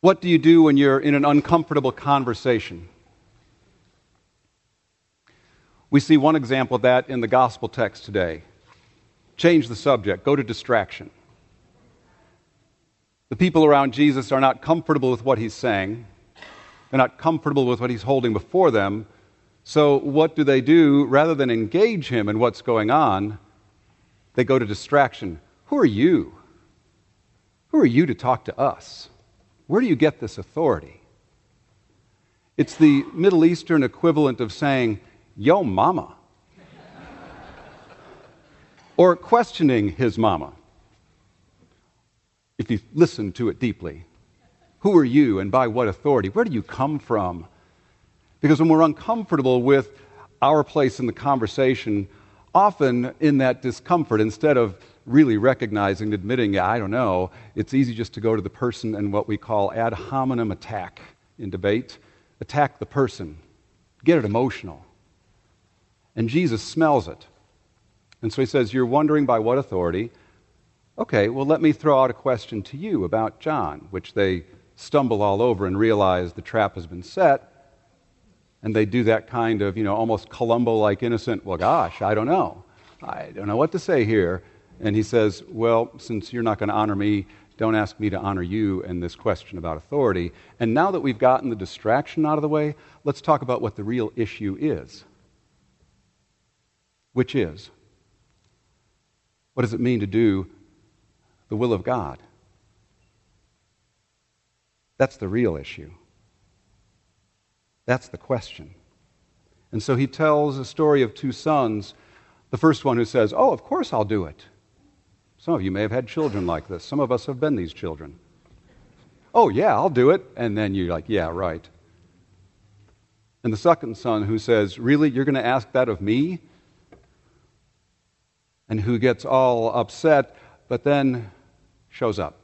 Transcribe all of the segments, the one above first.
What do you do when you're in an uncomfortable conversation? We see one example of that in the gospel text today. Change the subject, go to distraction. The people around Jesus are not comfortable with what he's saying, they're not comfortable with what he's holding before them. So, what do they do? Rather than engage him in what's going on, they go to distraction. Who are you? Who are you to talk to us? Where do you get this authority? It's the Middle Eastern equivalent of saying, Yo, mama. or questioning his mama, if you listen to it deeply. Who are you and by what authority? Where do you come from? Because when we're uncomfortable with our place in the conversation, often in that discomfort, instead of really recognizing, admitting, I don't know, it's easy just to go to the person and what we call ad hominem attack in debate. Attack the person, get it emotional. And Jesus smells it. And so he says, You're wondering by what authority? Okay, well, let me throw out a question to you about John, which they stumble all over and realize the trap has been set. And they do that kind of, you know, almost Columbo like innocent, well, gosh, I don't know. I don't know what to say here. And he says, well, since you're not going to honor me, don't ask me to honor you and this question about authority. And now that we've gotten the distraction out of the way, let's talk about what the real issue is. Which is, what does it mean to do the will of God? That's the real issue. That's the question. And so he tells a story of two sons. The first one who says, Oh, of course I'll do it. Some of you may have had children like this. Some of us have been these children. Oh, yeah, I'll do it. And then you're like, Yeah, right. And the second son who says, Really, you're going to ask that of me? And who gets all upset, but then shows up.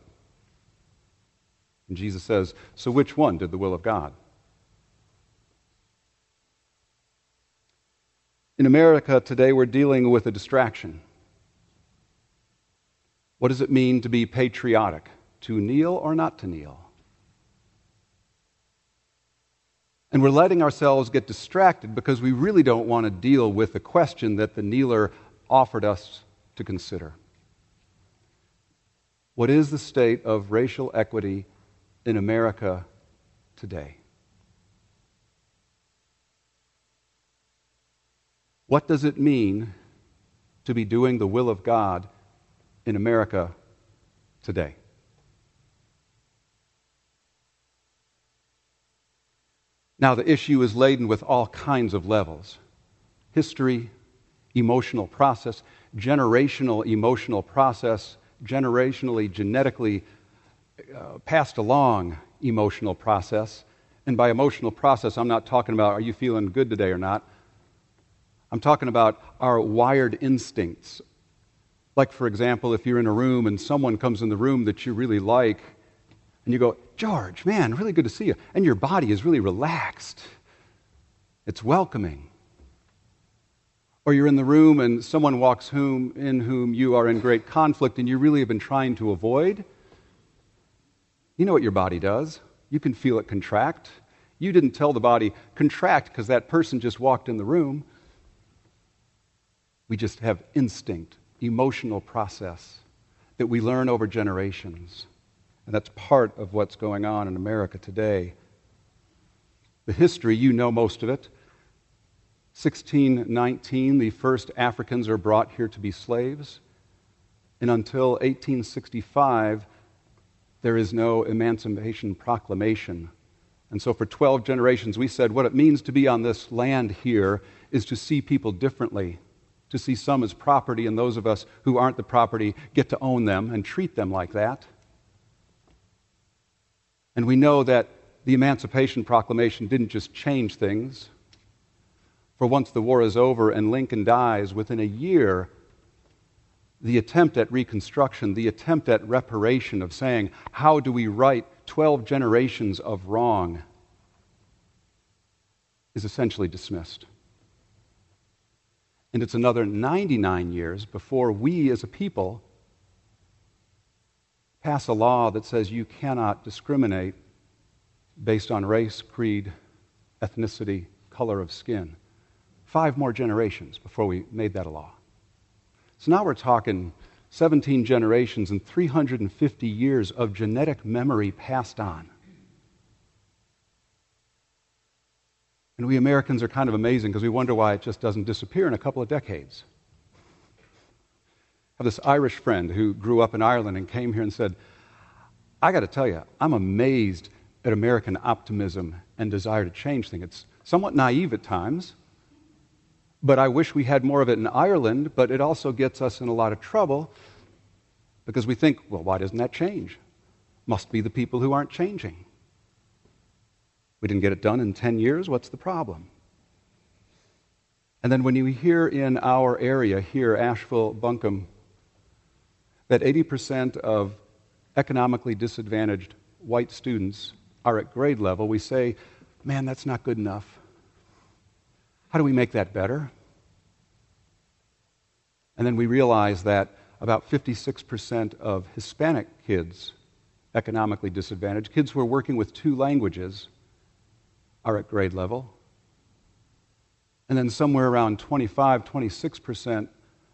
And Jesus says, So which one did the will of God? In America today, we're dealing with a distraction. What does it mean to be patriotic? To kneel or not to kneel? And we're letting ourselves get distracted because we really don't want to deal with the question that the kneeler offered us to consider. What is the state of racial equity in America today? What does it mean to be doing the will of God in America today? Now, the issue is laden with all kinds of levels history, emotional process, generational emotional process, generationally, genetically uh, passed along emotional process. And by emotional process, I'm not talking about are you feeling good today or not. I'm talking about our wired instincts. Like, for example, if you're in a room and someone comes in the room that you really like, and you go, George, man, really good to see you. And your body is really relaxed, it's welcoming. Or you're in the room and someone walks whom, in whom you are in great conflict and you really have been trying to avoid. You know what your body does. You can feel it contract. You didn't tell the body, contract, because that person just walked in the room. We just have instinct, emotional process that we learn over generations. And that's part of what's going on in America today. The history, you know most of it. 1619, the first Africans are brought here to be slaves. And until 1865, there is no Emancipation Proclamation. And so, for 12 generations, we said what it means to be on this land here is to see people differently, to see some as property, and those of us who aren't the property get to own them and treat them like that. And we know that the Emancipation Proclamation didn't just change things. For once the war is over and Lincoln dies, within a year, the attempt at reconstruction, the attempt at reparation of saying, how do we right 12 generations of wrong, is essentially dismissed. And it's another 99 years before we as a people pass a law that says you cannot discriminate based on race, creed, ethnicity, color of skin. Five more generations before we made that a law. So now we're talking 17 generations and 350 years of genetic memory passed on. And we Americans are kind of amazing because we wonder why it just doesn't disappear in a couple of decades. I have this Irish friend who grew up in Ireland and came here and said, I got to tell you, I'm amazed at American optimism and desire to change things. It's somewhat naive at times, but I wish we had more of it in Ireland, but it also gets us in a lot of trouble because we think, well, why doesn't that change? Must be the people who aren't changing. We didn't get it done in 10 years. What's the problem? And then when you hear in our area here, Asheville, Buncombe, that 80% of economically disadvantaged white students are at grade level, we say, man, that's not good enough. How do we make that better? And then we realize that about 56% of Hispanic kids, economically disadvantaged, kids who are working with two languages, are at grade level. And then somewhere around 25, 26%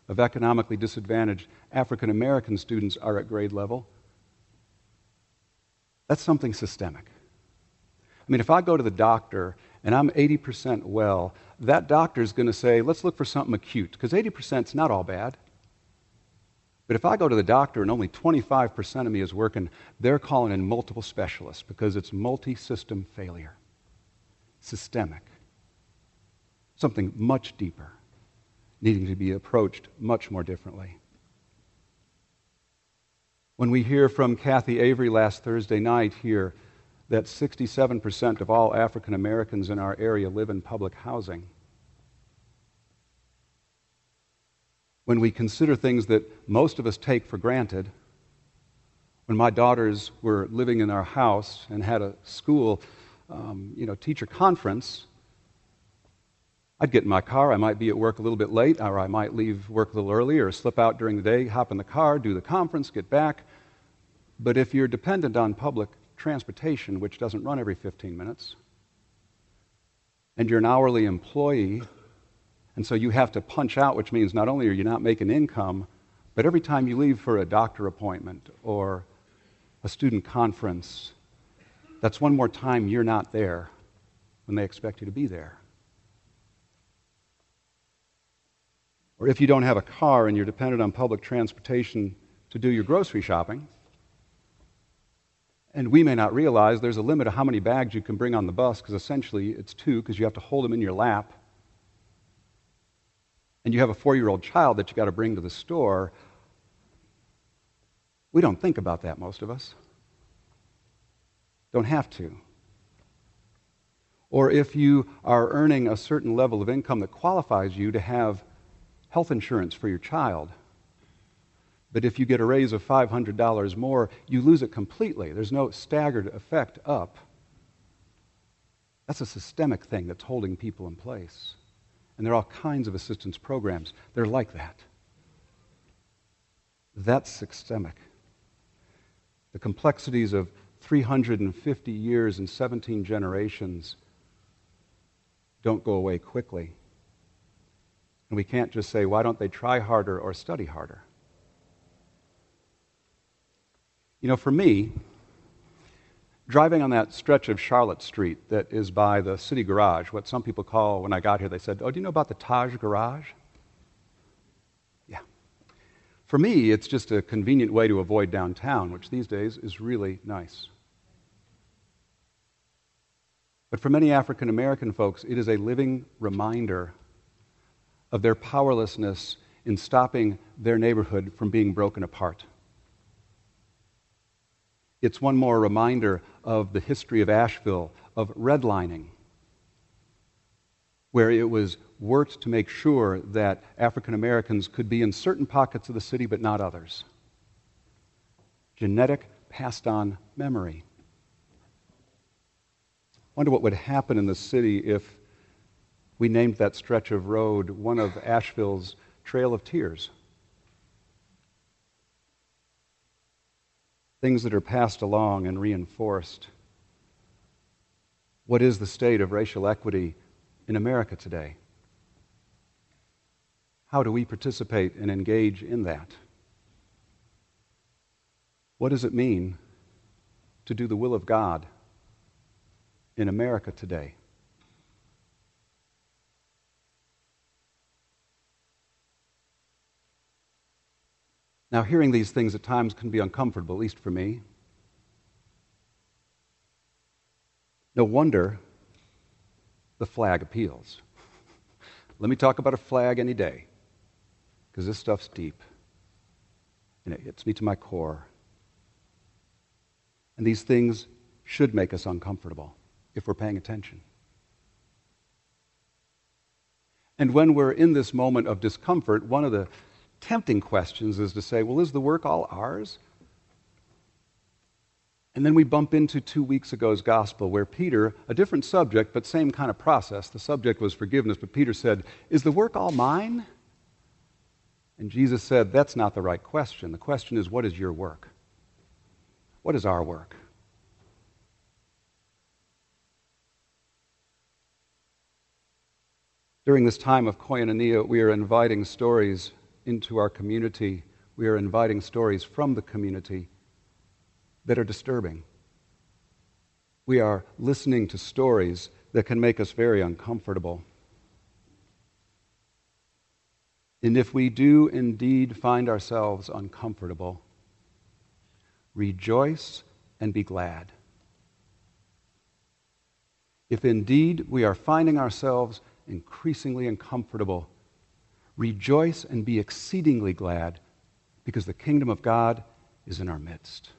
of economically disadvantaged African American students are at grade level. That's something systemic. I mean, if I go to the doctor and I'm 80% well, that doctor is going to say, let's look for something acute, because 80% is not all bad. But if I go to the doctor and only 25% of me is working, they're calling in multiple specialists because it's multi system failure, systemic, something much deeper, needing to be approached much more differently. When we hear from Kathy Avery last Thursday night here that 67% of all African Americans in our area live in public housing, when we consider things that most of us take for granted, when my daughters were living in our house and had a school, um, you know, teacher conference, I'd get in my car. I might be at work a little bit late, or I might leave work a little early, or slip out during the day, hop in the car, do the conference, get back. But if you're dependent on public transportation, which doesn't run every 15 minutes, and you're an hourly employee, and so you have to punch out, which means not only are you not making income, but every time you leave for a doctor appointment or a student conference, that's one more time you're not there when they expect you to be there. Or if you don't have a car and you're dependent on public transportation to do your grocery shopping, and we may not realize there's a limit of how many bags you can bring on the bus because essentially it's two because you have to hold them in your lap. And you have a four year old child that you've got to bring to the store. We don't think about that, most of us. Don't have to. Or if you are earning a certain level of income that qualifies you to have health insurance for your child, but if you get a raise of $500 more, you lose it completely. There's no staggered effect up. That's a systemic thing that's holding people in place. And there are all kinds of assistance programs. They're like that. That's systemic. The complexities of 350 years and 17 generations don't go away quickly. And we can't just say, why don't they try harder or study harder? You know, for me, driving on that stretch of Charlotte Street that is by the city garage, what some people call, when I got here, they said, Oh, do you know about the Taj garage? For me, it's just a convenient way to avoid downtown, which these days is really nice. But for many African American folks, it is a living reminder of their powerlessness in stopping their neighborhood from being broken apart. It's one more reminder of the history of Asheville, of redlining, where it was worked to make sure that African Americans could be in certain pockets of the city but not others. Genetic, passed on memory. Wonder what would happen in the city if we named that stretch of road one of Asheville's Trail of Tears. things that are passed along and reinforced What is the state of racial equity in America today? How do we participate and engage in that? What does it mean to do the will of God in America today? Now, hearing these things at times can be uncomfortable, at least for me. No wonder the flag appeals. Let me talk about a flag any day, because this stuff's deep and it hits me to my core. And these things should make us uncomfortable if we're paying attention. And when we're in this moment of discomfort, one of the tempting questions is to say, well, is the work all ours? And then we bump into two weeks ago's gospel where Peter, a different subject, but same kind of process, the subject was forgiveness, but Peter said, Is the work all mine? And Jesus said, That's not the right question. The question is, What is your work? What is our work? During this time of koinonia, we are inviting stories into our community. We are inviting stories from the community that are disturbing. We are listening to stories that can make us very uncomfortable. And if we do indeed find ourselves uncomfortable, rejoice and be glad. If indeed we are finding ourselves increasingly uncomfortable, rejoice and be exceedingly glad because the kingdom of God is in our midst.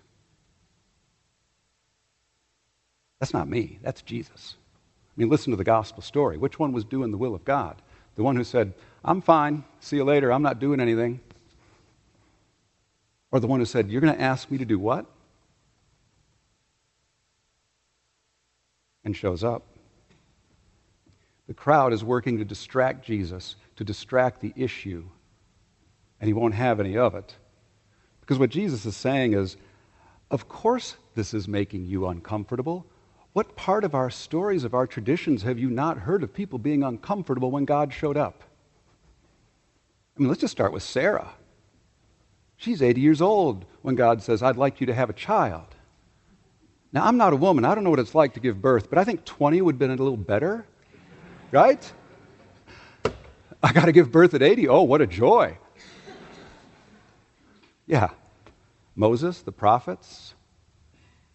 That's not me, that's Jesus. I mean, listen to the gospel story. Which one was doing the will of God? The one who said, I'm fine, see you later, I'm not doing anything. Or the one who said, You're going to ask me to do what? And shows up. The crowd is working to distract Jesus, to distract the issue, and he won't have any of it. Because what Jesus is saying is, Of course, this is making you uncomfortable. What part of our stories, of our traditions, have you not heard of people being uncomfortable when God showed up? I mean, let's just start with Sarah. She's 80 years old when God says, I'd like you to have a child. Now, I'm not a woman. I don't know what it's like to give birth, but I think 20 would have been a little better, right? I got to give birth at 80. Oh, what a joy. Yeah. Moses, the prophets,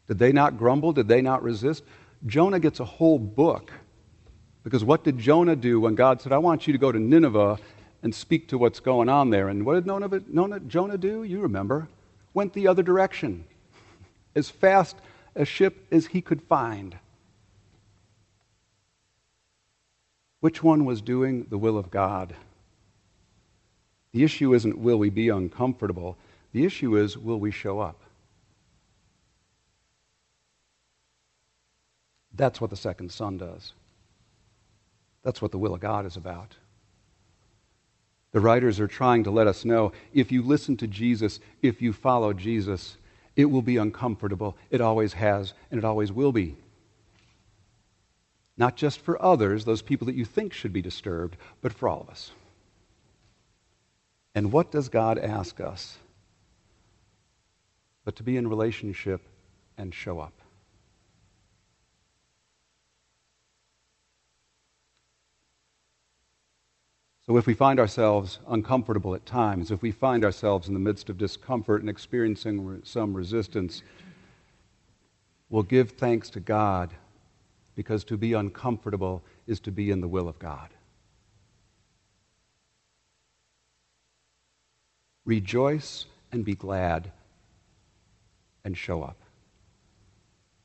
did they not grumble? Did they not resist? Jonah gets a whole book. Because what did Jonah do when God said, I want you to go to Nineveh and speak to what's going on there? And what did Jonah, do? You remember. Went the other direction, as fast a ship as he could find. Which one was doing the will of God? The issue isn't will we be uncomfortable, the issue is will we show up? That's what the second son does. That's what the will of God is about. The writers are trying to let us know if you listen to Jesus, if you follow Jesus, it will be uncomfortable. It always has, and it always will be. Not just for others, those people that you think should be disturbed, but for all of us. And what does God ask us? But to be in relationship and show up. So, if we find ourselves uncomfortable at times, if we find ourselves in the midst of discomfort and experiencing some resistance, we'll give thanks to God because to be uncomfortable is to be in the will of God. Rejoice and be glad and show up.